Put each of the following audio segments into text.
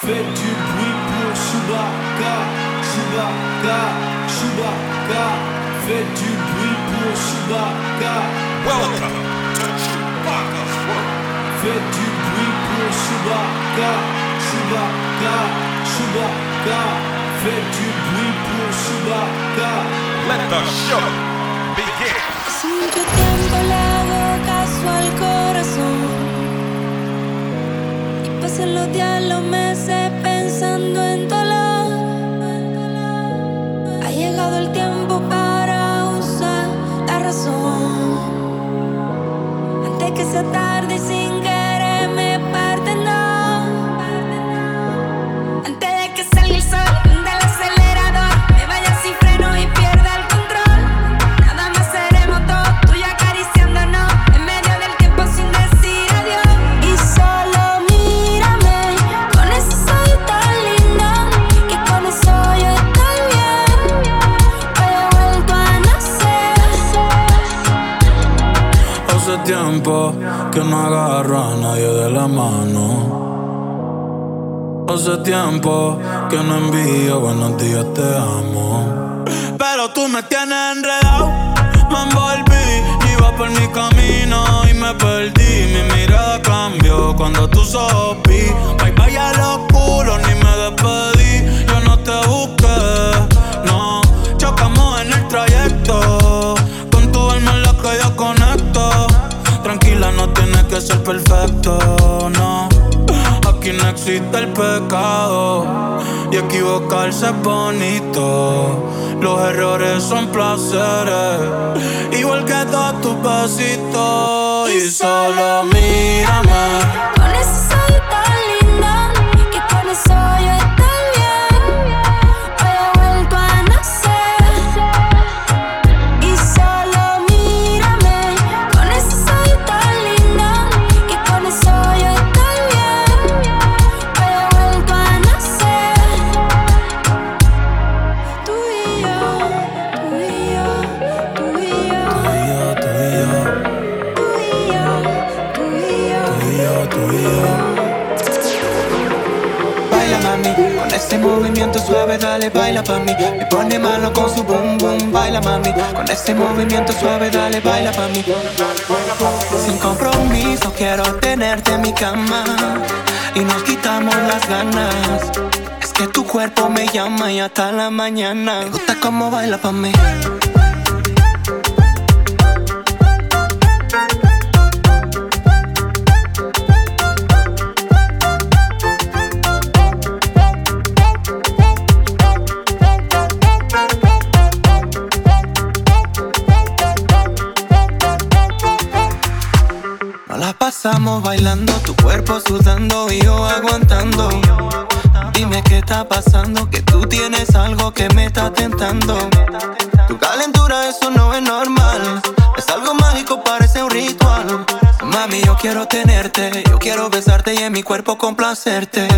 Faites du bruit pour Chewbacca, Chewbacca, Chewbacca? Faites du bruit pour Chewbacca? Welcome to Chewbacca's World. Faites du bruit pour Chewbacca, Chewbacca, Chewbacca? Faites du bruit pour Chewbacca? Let the show begin. Hace mucho tiempo al corazón y pasan los días, los meses pensando en dolor. Ha llegado el tiempo para usar la razón antes que sea tarde y que no agarro a nadie de la mano. Hace tiempo que no envío buenos días, te amo. Pero tú me tienes enredado, me envolví. Iba por mi camino y me perdí. Mi mirada cambió cuando tú sopí. Que ser perfecto, no. Aquí no existe el pecado y equivocarse es bonito. Los errores son placeres, igual que todos tus besitos. Y solo mírame. Con ese movimiento suave dale, baila pa' mí. Sin compromiso quiero tenerte en mi cama. Y nos quitamos las ganas. Es que tu cuerpo me llama y hasta la mañana. Me gusta cómo baila pa' mí bailando, tu cuerpo sudando y yo aguantando. Dime qué está pasando, que tú tienes algo que me está tentando. Tu calentura, eso no es normal. Es algo mágico, parece un ritual. Mami, yo quiero tenerte, yo quiero besarte y en mi cuerpo complacerte.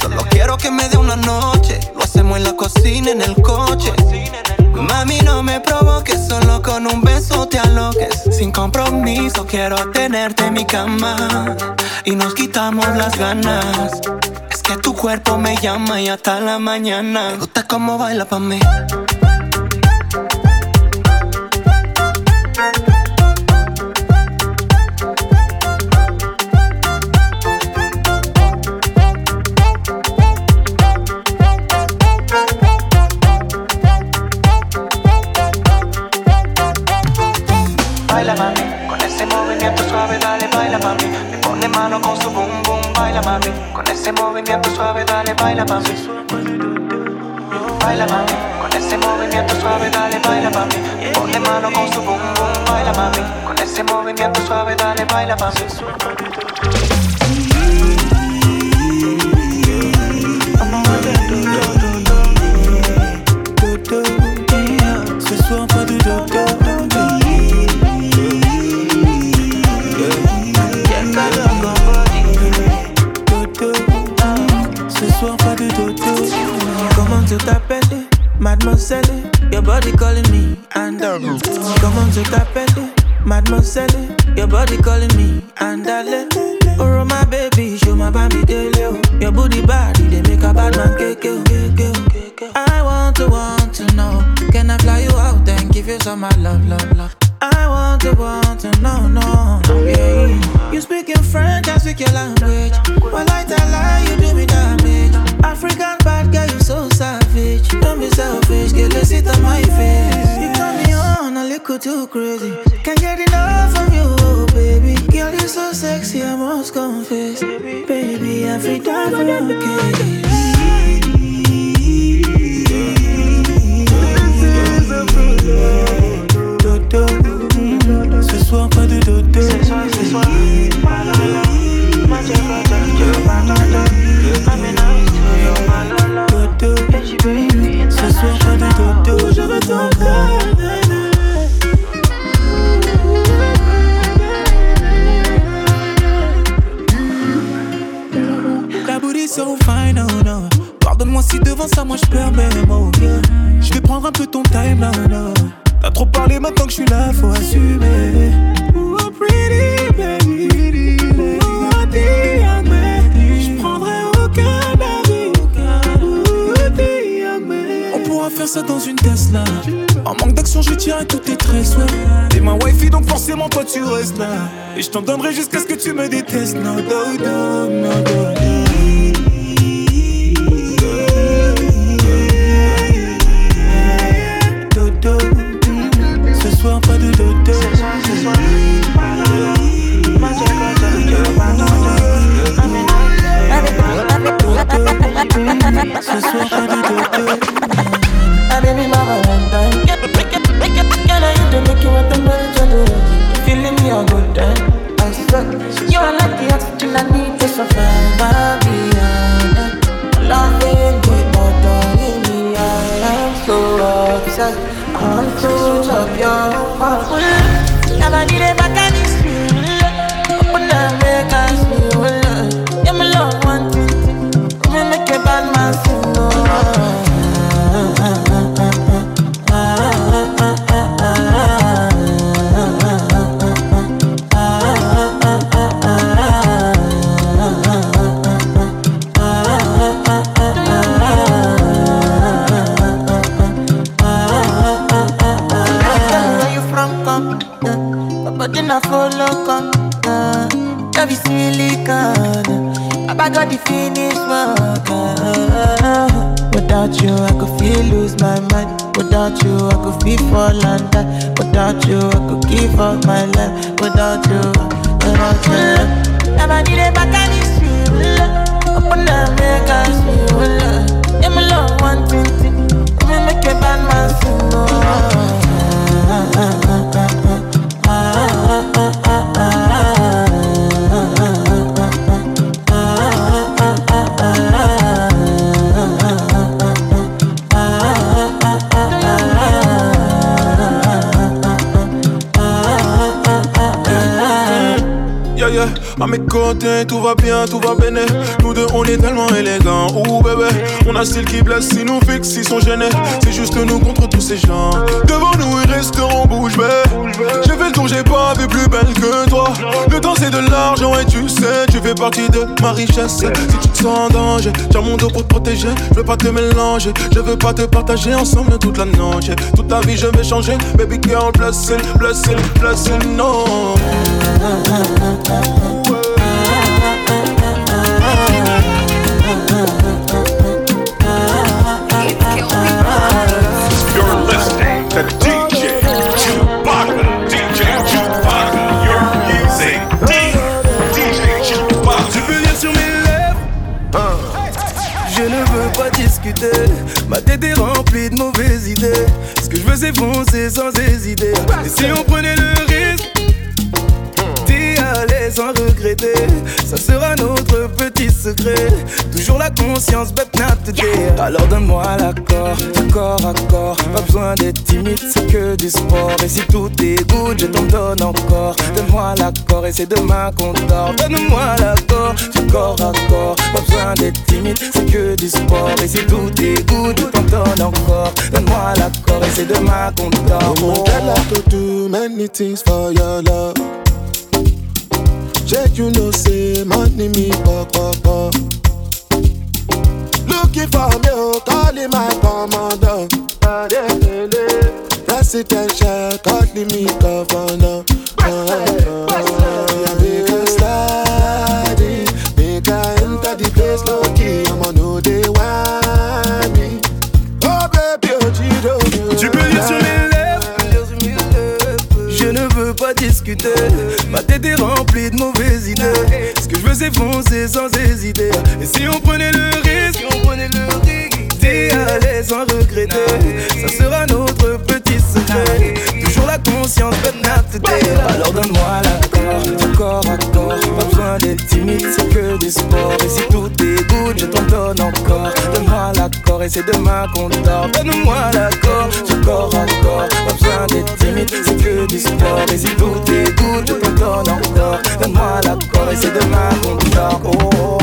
Solo quiero que me dé una noche, lo hacemos en la cocina, en el coche. Mami, no me provoques, con un beso te aloques. Sin compromiso, quiero tenerte en mi cama. Y nos quitamos las ganas. Es que tu cuerpo me llama y hasta la mañana. Gusta cómo baila pa' mí. Mami. Con ese movimiento suave dale, baila mami. Baila mami, con ese movimiento suave dale, baila mami. Me pone mano con su boom boom, baila mami. Con ese movimiento suave dale, baila mami. Ce to tapete, mademoiselle. Your body calling me andalou. Come on to tapete, mademoiselle. Your body calling me andale. Oh my baby, show my baby daily. Your booty body they make a bad man cake. I want to want to know. Can I fly you out and give you some my love, love, love? I want to, want to, no, no, yeah. You speak in French, I speak your language. Well, I tell lie, you do me damage. African bad girl, you so savage. Don't be selfish, get let's sit on my face. You turn me on a little too crazy. Can't get enough of you, oh, baby. Girl, you're so sexy, I must confess. Baby, every time for Ce soir pas de dodo. Ce soir, ce soir Ce soir pas de dodo Je veux so fine, oh no. Pardonne-moi si devant ça moi je perds mes mots. Je vais prendre un peu ton time, là, no. T'as trop parlé maintenant que je suis là, faut assumer. Oh, pretty baby, oh. Je prendrai aucun avis. Oh. On pourra faire ça dans une Tesla. En manque d'action, je tirerai tous tes tresses, ouais. T'es ma wifey, donc forcément, toi, tu restes là. Et je t'en donnerai jusqu'à ce que tu me détestes. No, no, no, no, no. Sont gênés. C'est juste nous contre tous ces gens. Devant nous, ils resteront bouche bée. J'ai fait le tour, j'ai pas vu plus belle que toi. Le temps, c'est de l'argent, et tu sais, tu fais partie de ma richesse. Si tu te sens en danger, tiens mon dos pour te protéger. Je veux pas te mélanger, je veux pas te partager ensemble toute la noche. Toute ta vie, je vais changer. Baby girl, blessing, blessing, blessing, no. Ma tête est remplie de mauvaises idées. Ce que je veux c'est foncer sans hésiter. Et si on prenait le risque aller sans regretter. Ça sera notre petit secret. Toujours la conscience but not today Alors donne-moi l'accord à corps. Pas besoin d'être timide c'est que du sport. Et si tout est good je t'en donne encore. Donne-moi l'accord et c'est demain qu'on dort Donne-moi l'accord du corps à corps. Pas besoin d'être timide c'est que du sport. Et si tout est good je t'en donne encore. Donne-moi l'accord et c'est demain qu'on dort Oh, girl, I could do many things for your love. shey you know say money me pop pop pop. looking for me oh, o calling my commander president calling me governor. Uh, uh, uh, Ma tête est remplie de mauvaises idées. Ce que je veux, c'est foncer sans hésiter. Et si on prenait le risque, on prenait le risque, d'y aller sans regretter, ça sera notre petit secret. Toujours la conscience, but not today. Alors donne-moi l'accord, corps à corps. Pas besoin d'être timide, c'est que du sport. Et si tout est good, je t'en donne encore. Donne-moi l'accord et c'est demain qu'on dort. Donne-moi l'accord, corps à corps. Pas besoin d'être timide, c'est que du sport. Et si tout est good, je t'en donne encore. Donne-moi l'accord et c'est demain qu'on dort. Oh.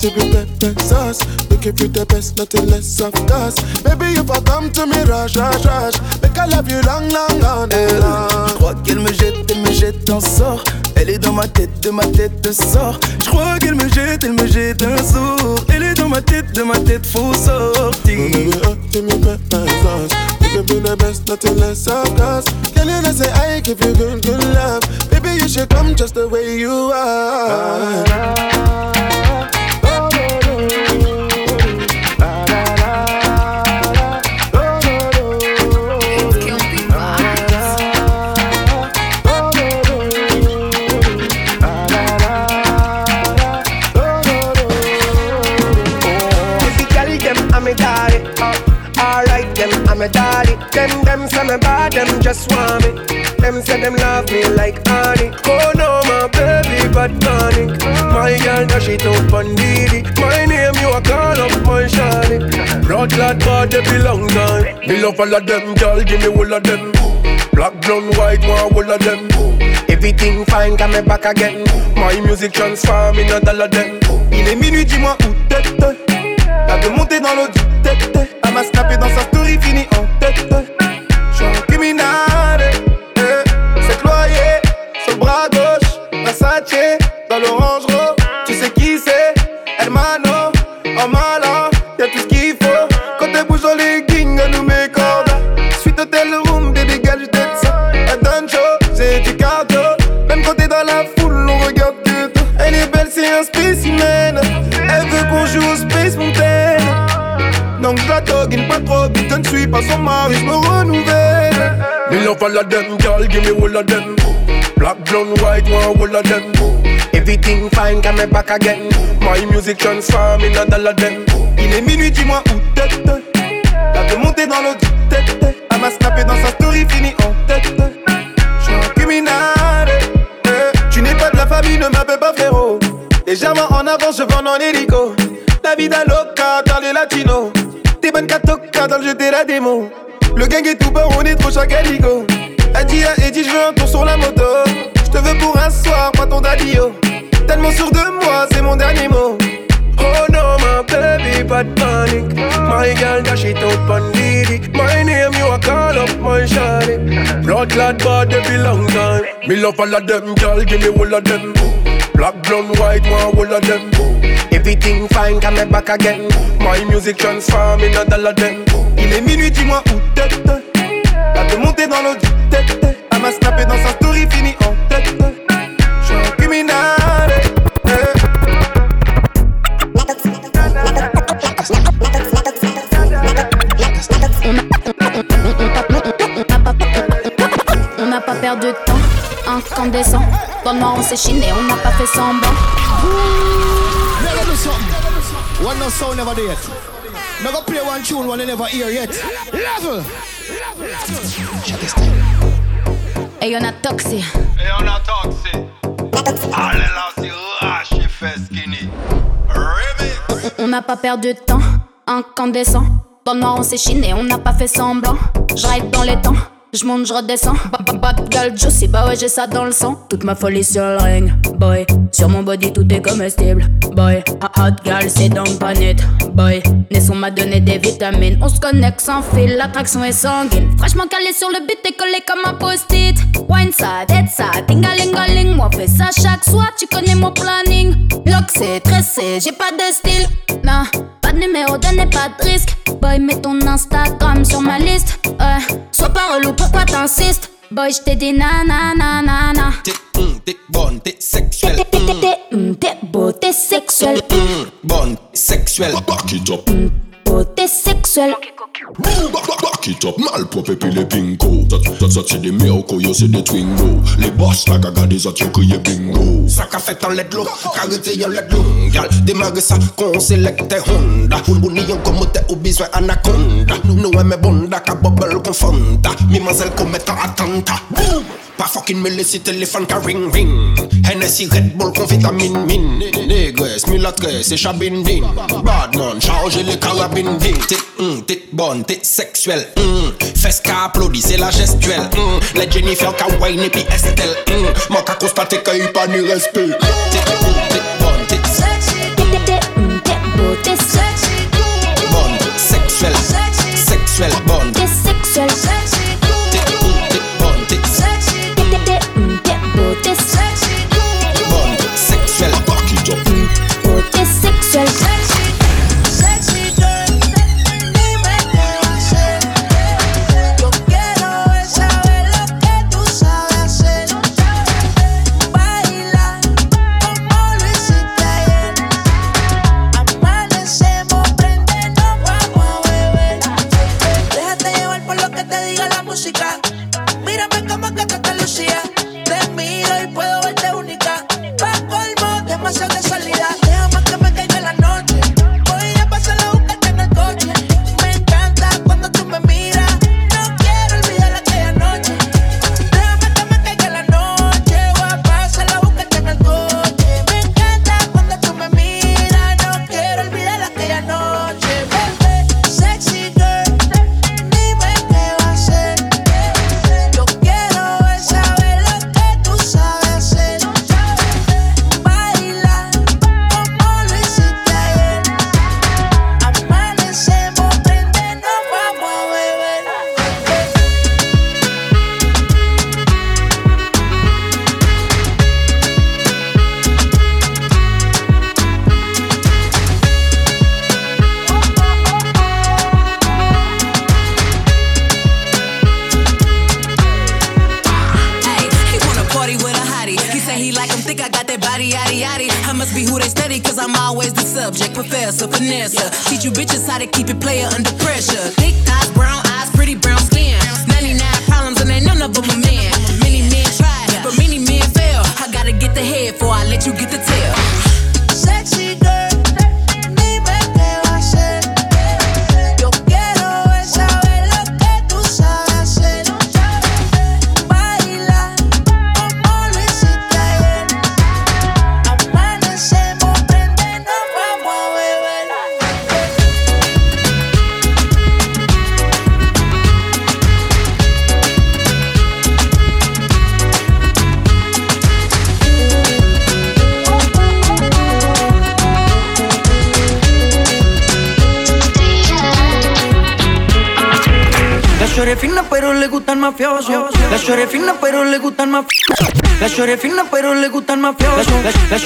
To be pepper sauce. Make you feel the best, nothing less of course. Baby, if I come to me, rush, rush, rush. Make I love you long, long, long, Elle, long. je crois qu'elle me jette, elle me jette un sort. Elle est dans ma tête, de ma tête de sort. Je crois qu'elle me jette, elle me jette un sort. Elle est dans ma tête, de ma tête, faut sortir. Baby, uh, give me pepper sauce. You feel the best, nothing less of course. Can you not say I give you good, good love? Baby, you should come just the way you are. Them them say me bad, them just want me. Them say them love me like honey. Oh no, my baby, but tonic. My girl dash it up on Didi. My name you a call up my shawty. Blood lad bad they belong time. Me love all of them, girl give me all of them. Black, brown, white, one all of them. Everything fine, come me back again. My music transform in a dollar them. Il est minuit, dis-moi où t'es T'as de monter dans l'eau du tête. Elle m'a snappé dans sa story, fini en tête J'suis un criminel eh. C'est loyer sur le bras gauche Versace dans l'orange rose. Tu sais qui c'est? Hermano pas son mari, je me renouvelle Me love all of them, girl, give me all of them. Black, brown, white, one all of them. Everything fine, come me back again. My music transform in a dollar them. Il est minuit, dis-moi où t'es T'as de monter dans du tête Elle m'a dans sa story, fini en tête J'suis un criminel eh. Tu n'es pas de la famille, ne m'appelle pas frérot Légèrement en avance, je vends en hélico La vida loca dans les latinos T'es bonne catoca dans le jeu t'es la démo Le gang est tout bas, on est trop chacaligo Elle dit à Eddie, je veux un tour sur la moto Je te veux pour un soir, pas ton daddio Tellement sûr de moi, c'est mon dernier mot Oh no, my baby, but panic. My girl dash it out on Didi. My name you a call up my shawty. Blood clad bad they belong time. Me love all of them, girl, give me all of them. Black, brown, white, one all of them. Everything fine, come me back again. My music transform. Il est minuit, dis-moi où t'es T'as de monter dans l'eau tête Elle m'a dans sa story, fini en tête J'suis un eh. On n'a pas perdu de temps, incandescent. Dans le noir, on s'est chiné, on n'a pas fait semblant. Something. One no sound never there yet. Me go play one tune one you never hear yet. Level. Et y'en a toxé. Et on a toxic. Allez là, c'est rache skinny. Remix. On n'a pas perdu de temps, incandescent. Dans le noir, on s'est chiné, on n'a pas fait semblant. J'ride dans les temps, j'monte, j'redescends. Ba- ba- Bad girl juicy, bah ouais, j'ai ça dans le sang. Toute ma folie sur le ring, boy. Sur mon body, tout est comestible, boy. A hot girl, c'est donc pas net, boy. Nesson m'a donné des vitamines. On se connecte sans fil, l'attraction est sanguine. Franchement calé sur le beat, t'es collé comme un post-it. Wine ça, dead ça, tingalingaling. Moi, fais ça chaque soir, tu connais mon planning. Lock, c'est tressé, j'ai pas de style. Non, pas de numéro, donnez pas de risque. Boy, mets ton Instagram sur ma liste. Ouais, sois pas relou, pourquoi t'insistes? Boy, j't'ai dit nanana. T'es hum, t'es bonne, t'es sexuelle. T'es hum, t'es beau, t'es sexuel. Hum, bonne, sexuelle. Back it up. Beau, t'es sexuel. Back it up, malpropre et puis les pinko Ça, c'est des Mirko, yo c'est des Twingo. Les boss la gaga des autres, yo crié bingo. Ça qu'a fait en let l'eau, carité yon let l'eau. Gal, démarre ça, qu'on sélecte Honda. Ou ni yon komote ou besoin anaconda. Nous nous aimons bonda, ka bubble kon fonda Mimazelle qu'on mette en attenta Boom Pas fucking me laisser téléphone ka ring ring Hennessy Red Bull kon vitamine min Négresse, mulâtresse et chabine din Badman, chargez les carabines T'es hum, t'es bonne, t'es sexuelle hum. Fes ka applaudi, c'est la gestuelle hum. Les Jennifer ka wine et puis Estelle hum. Moi ka constate que y pas ni respect T'es hum, t'es bonne, t'es Beau, t'es sexy. bonne, sexuelle Sexuelle, bonne T'es.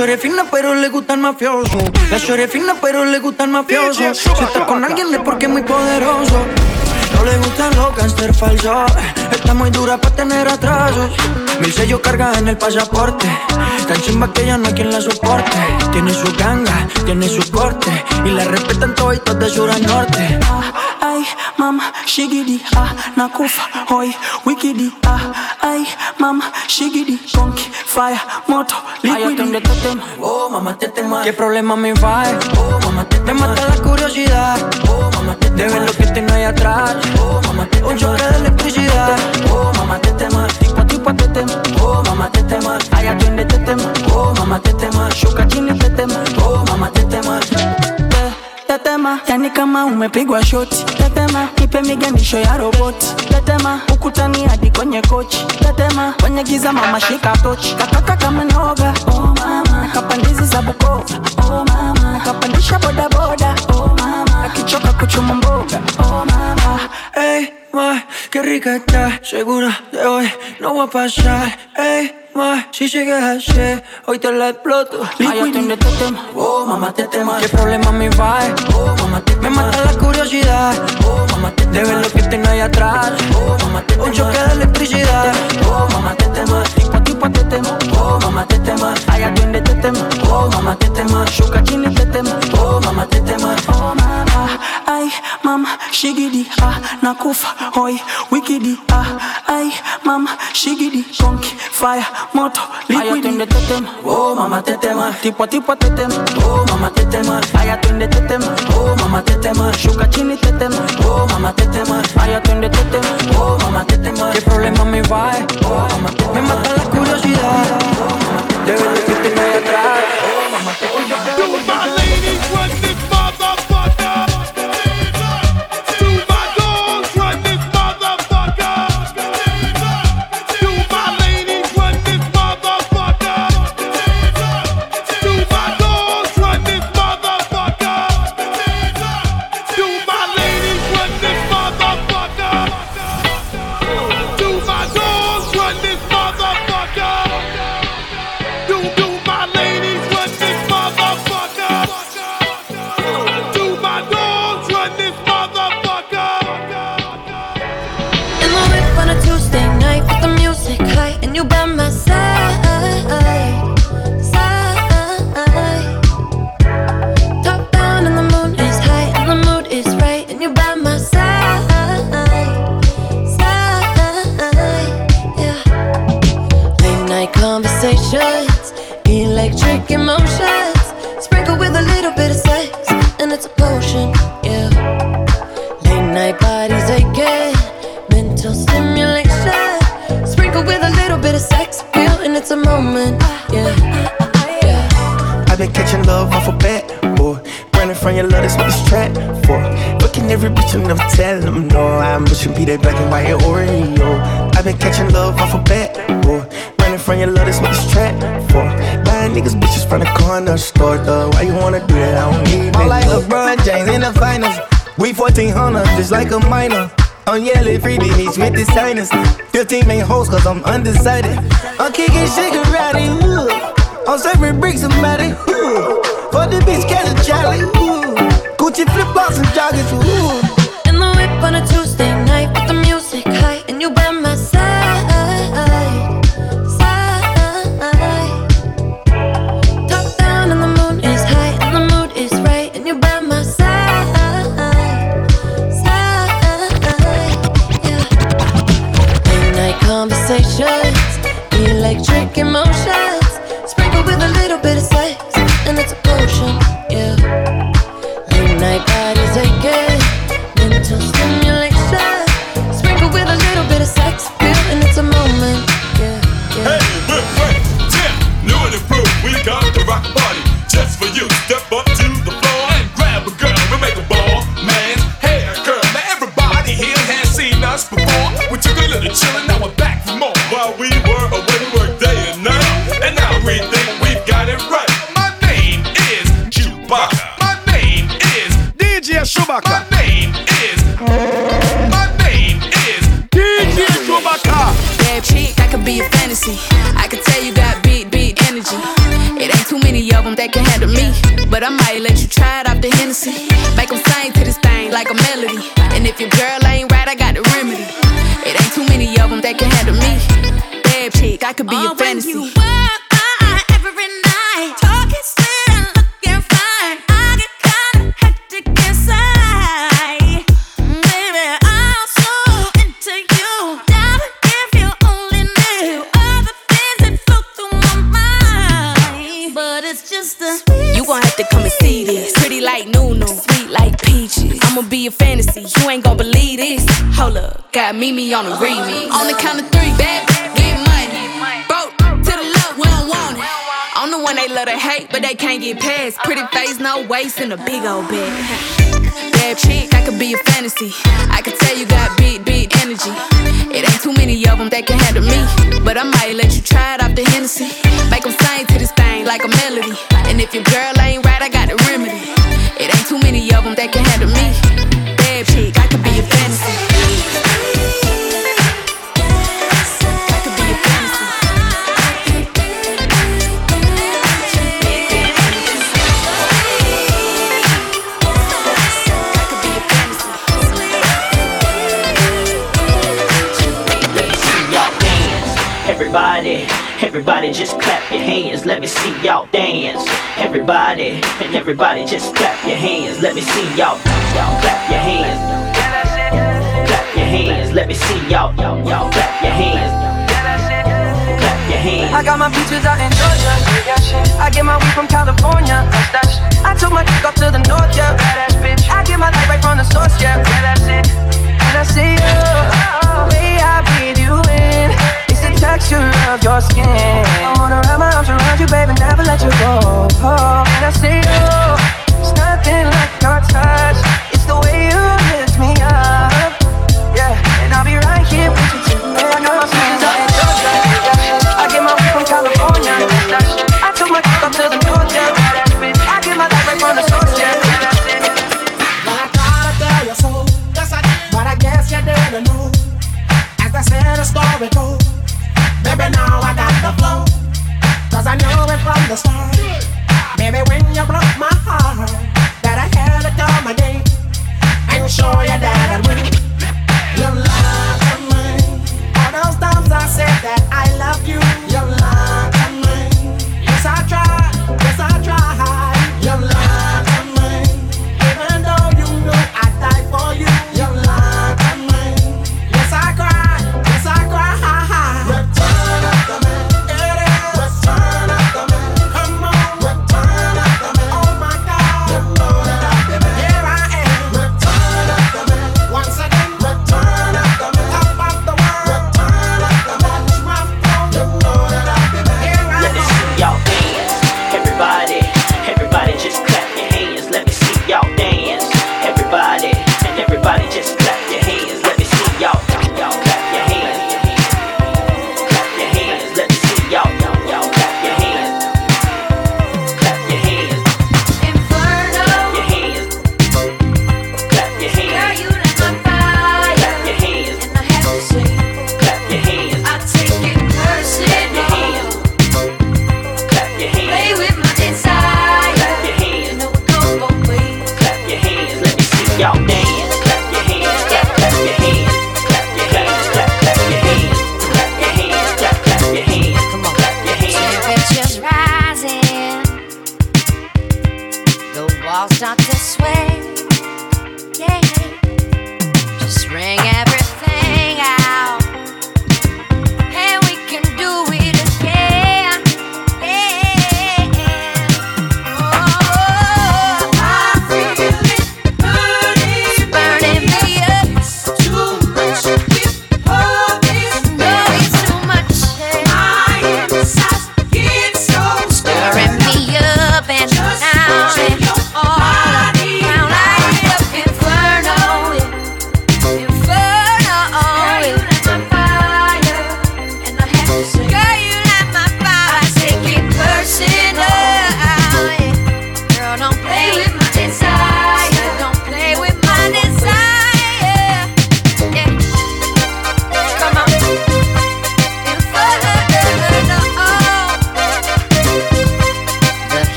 Shorty fina pero le gusta el mafioso. La shorty fina pero le gusta el mafioso. Si está con alguien es porque es muy poderoso. No le gustan los gangster falsos. Está muy dura para tener atrasos. Mil sellos carga en el pasaporte. Tan chimba que ya no hay quien la soporte. Tiene su ganga, tiene su corte. Y la respetan todos de sur a norte. Ay, mama, shigidi, ah, nakufa, hoy, wikidi, ah, ay, mama, shigidi, conky, fire, moto, liquidi. Oh, mamá, te tema. ¿Qué problema me va? Oh, mamá, te Me mata la curiosidad. Oh, mamá, te De ver lo que tengo ahí atrás. Oh, mamá, te Un choque de electricidad. Oh, mamá, te tema. Tipo, tipo, te tema. Oh, mamá, te tema. Ay, atiende, te tema. Oh, mamá, te tema. Shuka chini, te tema. Oh, mamá, te tema. Tetema, yani kama umepigwa shoti. Tetema, nipe miganisho ya roboti. Tetema, ukutani hadi kwenye kochi. Tetema, kwenye giza mama shika tochi. Kataka kama noga. Oh mama, akapandizi za Bukoba. Oh mama, akapandisha boda boda. Oh mama, akichoka kuchuma mboga. Oh mama, hey, ma, qué rica está. Segura de hoy no va a pasar. Ey, si sigues así, hoy te la exploto. Ay, atiende este tema, oh, mamá, te tema. ¿Qué problema me va? Oh, mamá, te Me mata la curiosidad, oh, mamá, te De ver lo que tengo ahí atrás, oh, mamá, te Un choque de electricidad, oh, mamá, te tema. Tipo, tipo, te tema, oh, mamá, te tema. Ay, atiende este tema, oh, mamá, te tema. Shuka chini, te tema, oh, mamá, te tema. Oh, mama, ay, mama, shigidi, ah, nakufa, hoy, wikidi, ah, mama giddy, konki fire moto liquid ayatende tetem. oh mama tetema ah. Tipa, tipa, tetem. Oh mama tetema ayatende ah. tetem. Oh mama tetema ah. shuka chini tetem. Oh mama tetema ayatende tetem. Oh mama tetema qué problema me va that black and white Oreo. I've been catching love off a bat, boy. Running from your love, that's what this trap for. Buying niggas bitches from the corner store, though. Why you wanna do that? I don't need I'm that. like LeBron James in the finals. We 1400, just like a minor. I'm yelling free beats with the signers. 15 main hoes, cause I'm undecided. I'm kicking Shigarati, ooh. I'm serving bricks and matty, ooh. For the bitch, catch a Charlie, ooh. Gucci flip flops and joggers, ooh. In the whip on a Tuesday waist, and a big old bag. Bad chick, I could be a fantasy. I could tell you got big, big energy. It ain't too many of them that can handle me. But I might let you try it off the Hennessy. Make them sing to this thing like a melody. And if your girl ain't right, I got the remedy. It ain't too many of them that can handle me. Everybody just clap your hands, let me see y'all dance. Everybody, and everybody just clap your hands, let me see y'all. Y'all clap your hands. Clap your hands, let me see y'all. Y'all clap your hands. clap your hands. I got my peaches out in Georgia. I get my weed from California. I took my dick up to the north, yeah. Bitch. I get my light right from the source, yeah. And I see you, way I be texture of your skin. I wanna wrap my arms around you, baby, never let you go. Oh, and I say, oh, it's nothing like your touch. It's the way you Stop.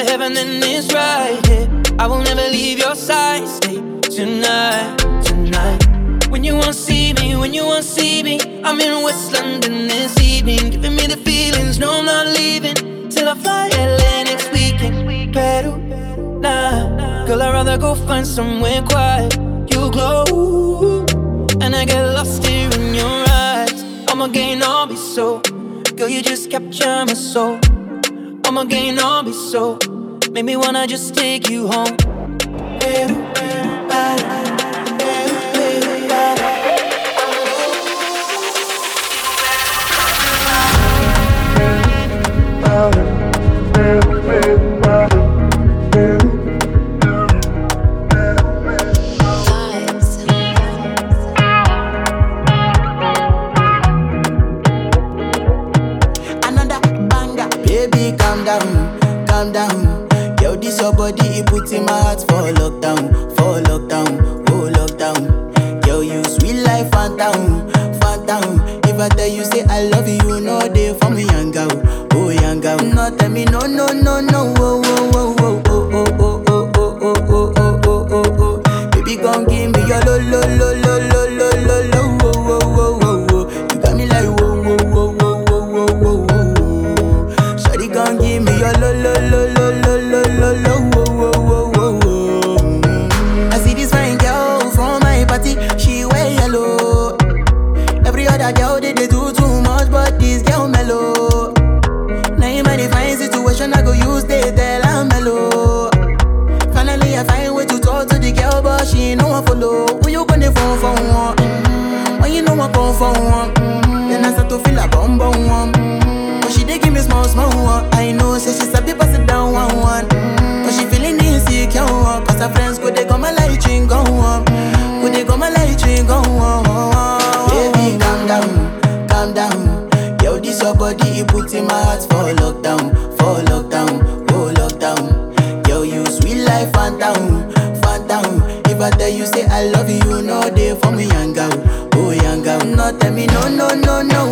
to heaven and it's right here. I will never leave your side. Stay tonight, tonight. When you won't see me, when you won't see me, I'm in West London this evening. Giving me the feelings, no, I'm not leaving till I fly LA next weekend. Pedal, nah. Girl, I'd rather go find somewhere quiet. You glow, and I get lost here in your eyes. I'ma gain all be so. Girl, you just capture my soul. I'ma gain all be so. Make me wanna just take you home. put in my heart for lockdown. terminó, no, no, no.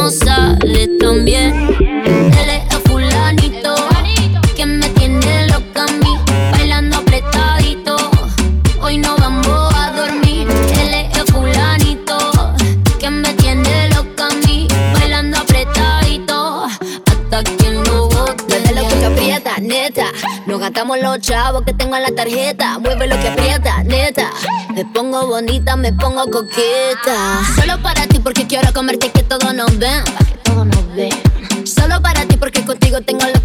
no sale tan bien. Él es fulanito que me tiene loca a mí, bailando apretadito. Hoy no vamos a dormir. Él es fulanito que me tiene loca a mí, bailando apretadito. Hasta que no bote. Mueve lo que aprieta, neta. Nos gastamos los chavos que tengo en la tarjeta. Mueve lo que aprieta, neta. Me pongo bonita, me pongo coqueta. Solo para porque quiero comerte que todo nos ven. Pa que todo nos ven. Solo para ti porque contigo tengo lo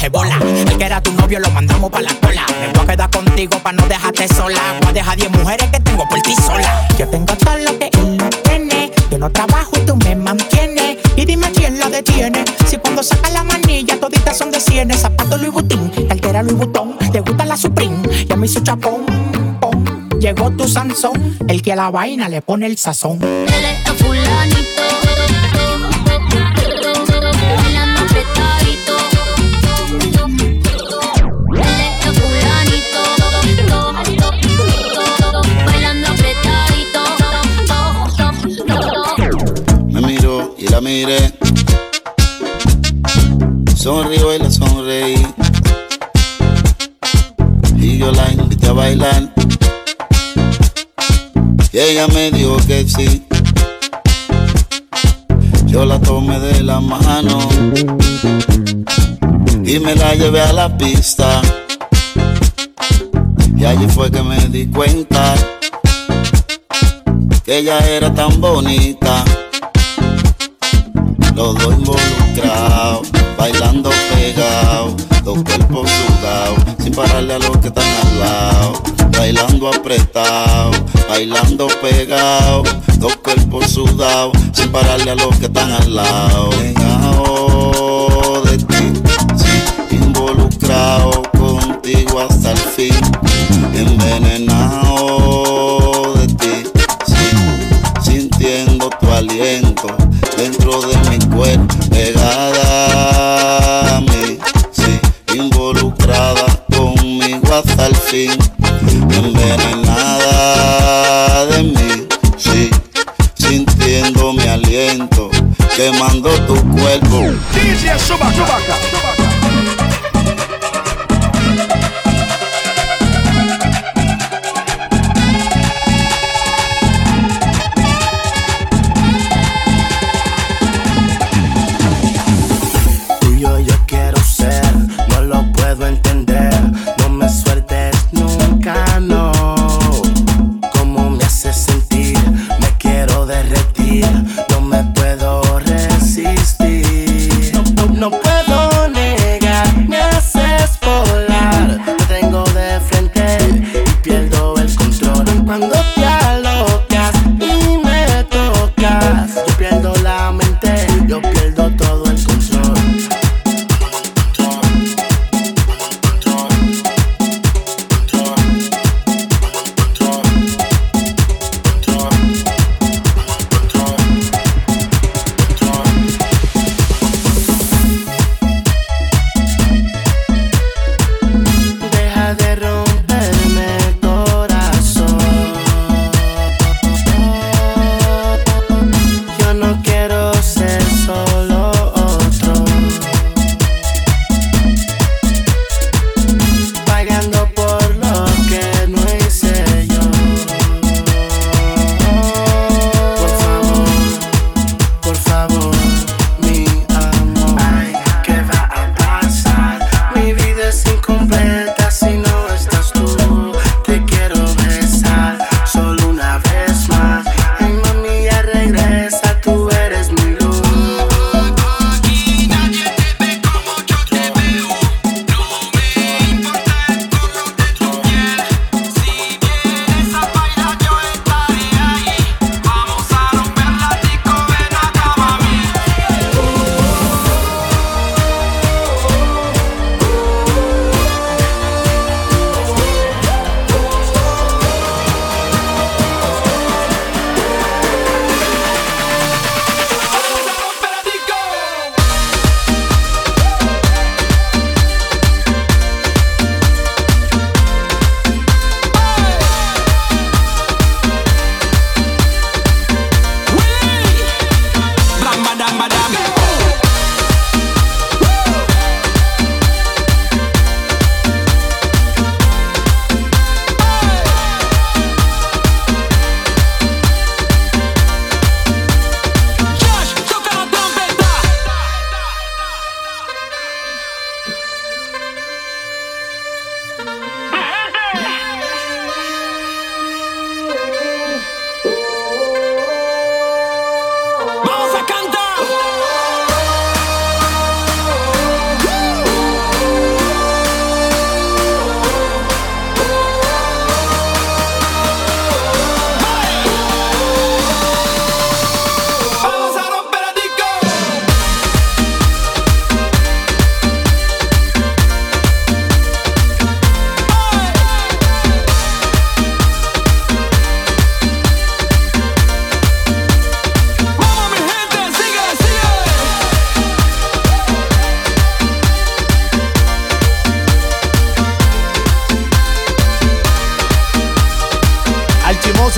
El que era tu novio lo mandamos pa' la cola. Me voy a quedar contigo pa' no dejarte sola. Voy a dejar 10 mujeres que tengo por ti sola. Yo tengo todo lo que él no tiene. Yo no trabajo y tú me mantienes. Y dime quién lo detiene. Si cuando saca la manilla toditas son de cienes. Zapato Louis Vuitton, cartera Louis Vuitton. Te gusta la Supreme, ya me hizo chapón. Llegó tu Sansón, el que a la vaina le pone el sazón. Yo la tomé de la mano y me la llevé a la pista. Y allí fue que me di cuenta que ella era tan bonita. Los dos involucrados, bailando pegados, dos cuerpos sudados, sin pararle a los que están al lado. Bailando apretado, bailando pegado, dos cuerpos sudados, sin pararle a los que están al lado. Pegado de ti, sí, involucrado contigo hasta el fin, envenenado de ti, sí, sintiendo tu aliento dentro de mi cuerpo, pegada fin, envenenada de mí, sí, sintiendo mi aliento, quemando tu cuerpo.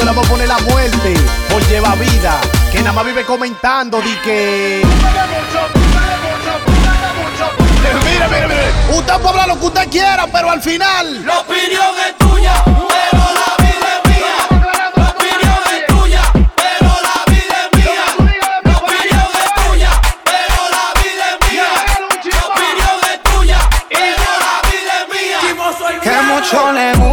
se la va a poner la muerte por lleva vida. Que nada más vive comentando de que. Mire, mire, mire. Usted puede hablar lo que usted quiera, pero al final. La opinión es tuya, pero la mucho le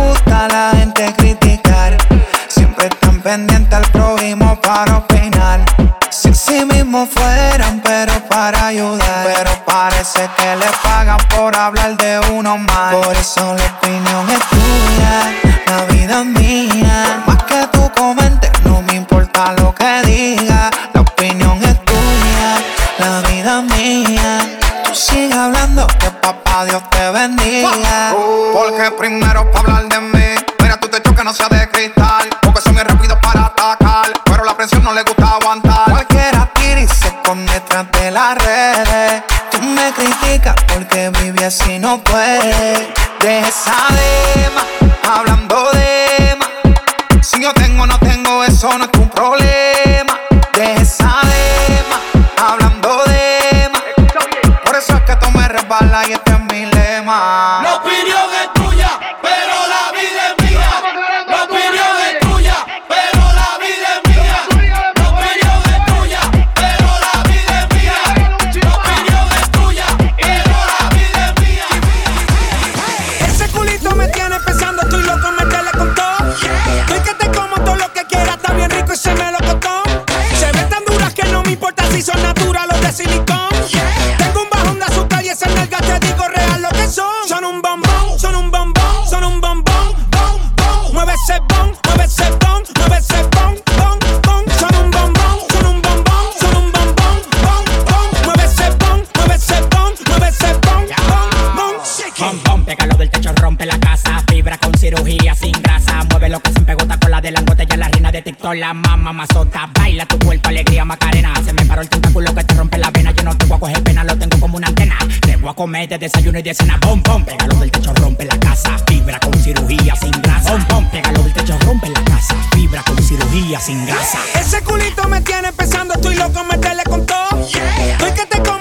mamazota. Baila tu cuerpo, alegría, macarena. Se me paró el tentáculo que te rompe la vena. Yo no te voy a coger pena, lo tengo como una antena. Te voy a comer de desayuno y de cena. Bom, bom, pégalo del techo, rompe la casa. Fibra con cirugía sin grasa. Bom, bom, pégalo del techo, rompe la casa. Fibra con cirugía sin grasa. Ese culito me tiene pensando, estoy loco, métele con todo. Yeah. Estoy que te con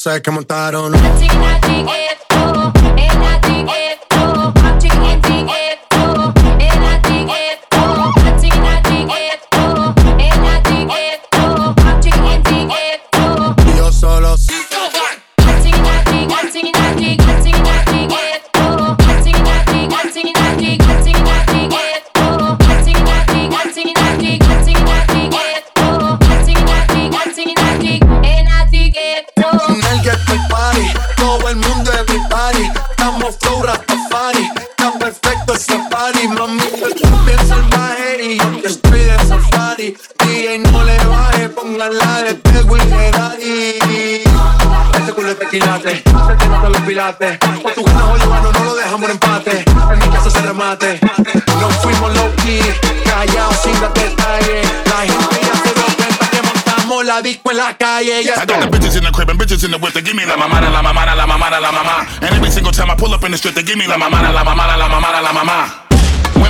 sea, como calle. I got the bitches in the crib and bitches in the whip. They give me la mamada, la mamada, la mamada, la mama. And every single time I pull up in the street, they give me la mamada, la mamada, la mamada, la mama.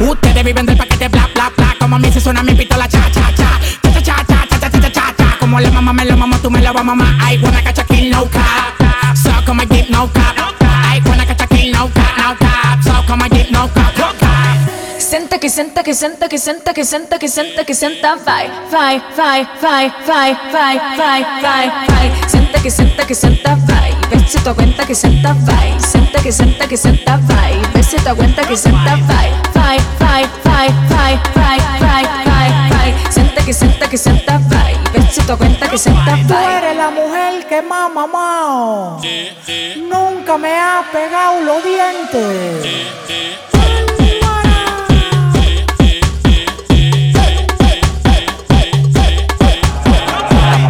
Ustedes viven del paquete, bla, bla, bla. Como a mí se suena mi pistola, cha, cha, cha. Cha, cha, cha, cha, cha, cha, cha, cha, cha, cha. Como la mamá me lo mamo, tú me lo vas a mamar. I wanna catch a kill, no cap. So come and get no cap. I wanna catch a kill, no cap, no cap. So come and get no cap. Senta que senta que senta que senta que senta que senta que senta vai vai vai vai vai vai vai vai vai senta que senta que senta vai ver si tu cuenta que senta vai senta que senta que senta vai ver si tu cuenta que senta vai vai vai vai vai vai vai vai vai senta que senta que senta vai ver si tu cuenta que senta Tú vai eres la mujer que más mamado. Nunca me ha pegado los dientes.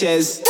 Sanchez.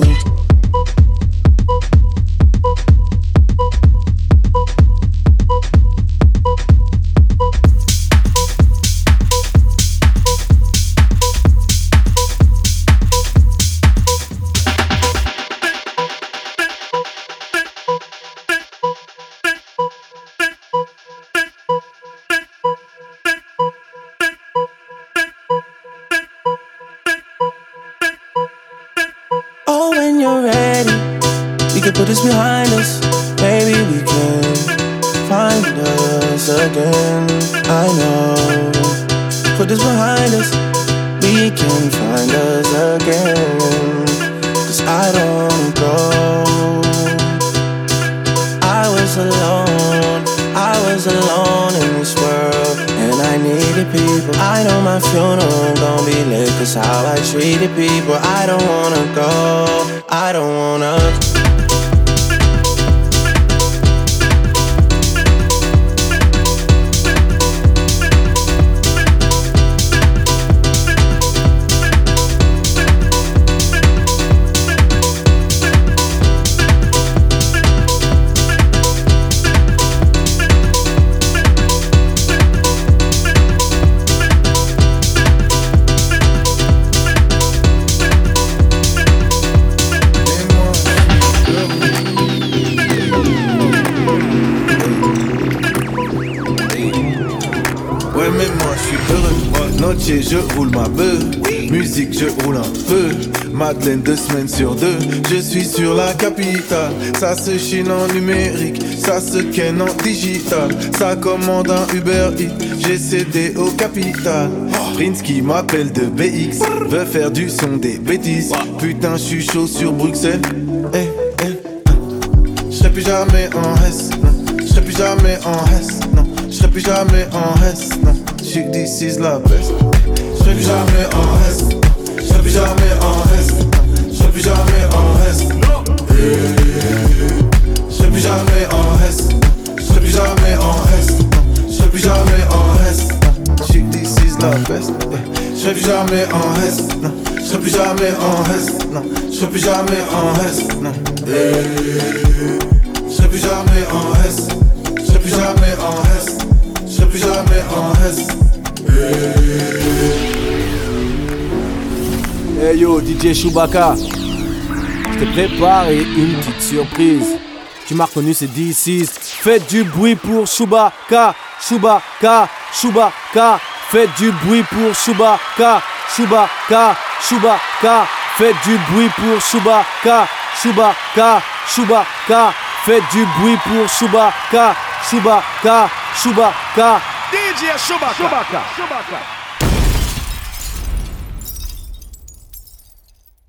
I don't wanna. Je roule ma beuh Musique je roule un peu Madeleine deux semaines sur deux. Je suis sur la capitale. Ça se chine en numérique. Ça se ken en digital. Ça commande un Uber Eats. J'ai cédé au capital. Prince qui m'appelle de BX Veut faire du son des bêtises. Putain je suis chaud sur Bruxelles. Eh eh Je serai plus jamais en S non. Je serai plus jamais en S non. Je serai plus jamais en S non. J'suis this is la Je serai plus jamais en S Je serai plus jamais en S Je serai plus jamais en S Je serai plus jamais en S Je serai plus jamais en S Je serai plus jamais en J'suis this is la peste Je serai plus jamais en non Je serai plus jamais en non Je serai plus jamais en non Je serai plus jamais en S Je serai plus jamais en S Je plus jamais en Hey yo, DJ Chewbacca, je te prépare une petite surprise. Tu m'as reconnu, c'est D6. Faites du bruit pour Chewbacca, Chewbacca, Chewbacca. Faites du bruit pour Chewbacca, Chewbacca, Chewbacca. Faites du bruit pour Chewbacca, Chewbacca, Chewbacca. Faites du bruit pour Chewbacca, Chewbacca, Chewbacca. DJ Chewbacca. Chewbacca.